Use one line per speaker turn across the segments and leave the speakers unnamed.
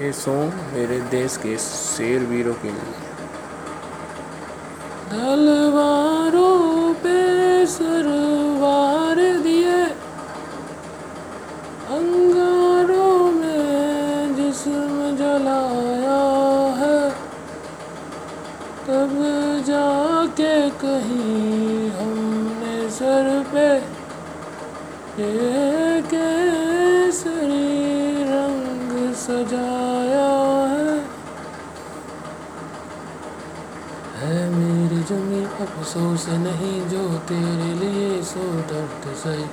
ये सॉन्ग मेरे देश के शेर वीरों के लिए।
तलवारों पे सरवार दिए, अंगारों में जिस्म जलाया है। तब जाके कहीं हमने सर पे ये रंग सजाया है। है मेरी जमी, अफसोस नहीं जो तेरे लिए सो दर्द सही।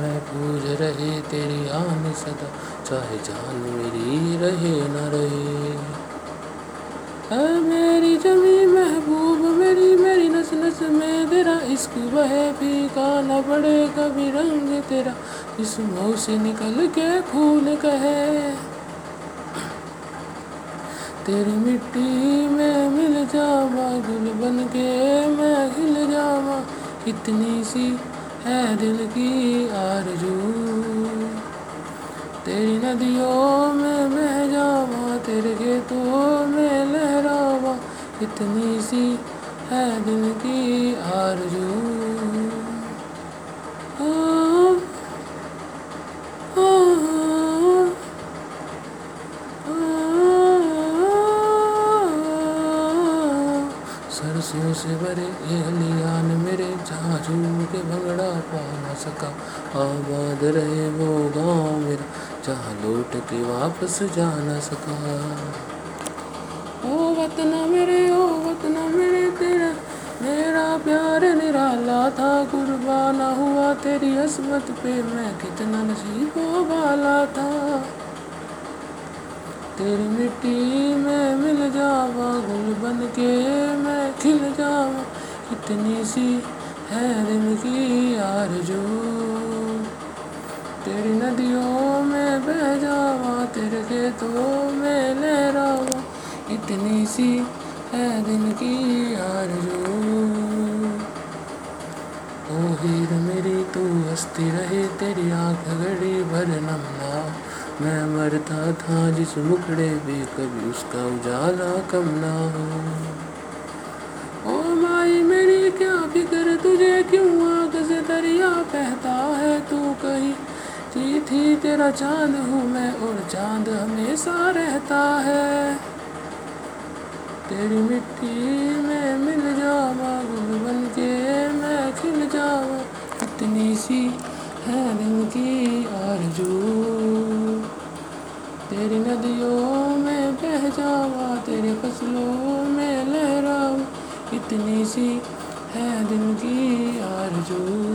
मैं पूज रहे तेरी आन सदा, चाहे जान मेरी रहे न रहे। है मेरी जमी, महबूब मेरी मेरी नस नस में तेरा इश्क बहे फीका न पड़े कभी रंग तेरा। इस मुँह से निकल के खून कहे। तेरी मिट्टी में मिल जावा गुल बन के मैं खिल जावा। इतनी सी है दिल की आरज़ू। तेरी नदियों में बह जावा, तेरे खेतों में लहरावा। इतनी सी है दिल की आरज़ू। सरसों से भरे ये लियान मेरे जहाँ के भंगड़ा पा ना सका। आबाद रहे वो गाँव मेरा, जहाँ लौट के वापस जा ना सका। ओ वतना मेरे, ओ वतना मेरे तेरा, मेरा प्यार निराला था, कुर्बाना हुआ तेरी असमत पे मैं कितना नसीबों वाला था। तेरी मिट्टी में मिल जावा गुल बन के मैं खिल इतनी सी है दिल की आरज़ू। तेरी नदियों में बह जावा, तेरे खेतों में लहरावा। इतनी सी है दिल की आरज़ू। ओ हीर मेरी, तू हंसती रहे, तेरी आँख घड़ी भर नमना। मैं मरता था जिस मुखड़े पे, कभी उसका उजाला कम ना हो। तुझे क्यों आग से दरिया बहता है? तू कहीं थी थी तेरा चाँद हूँ मैं और चाँद हमेशा रहता है। तेरी मिट्टी में मिल जावा, गुल बन के मैं खिल जावा। इतनी सी है दिल की आरज़ू। तेरी नदियों में बह जावा, तेरे फ़सलों में लहरावा। इतनी सी है दिल की आरज़ू।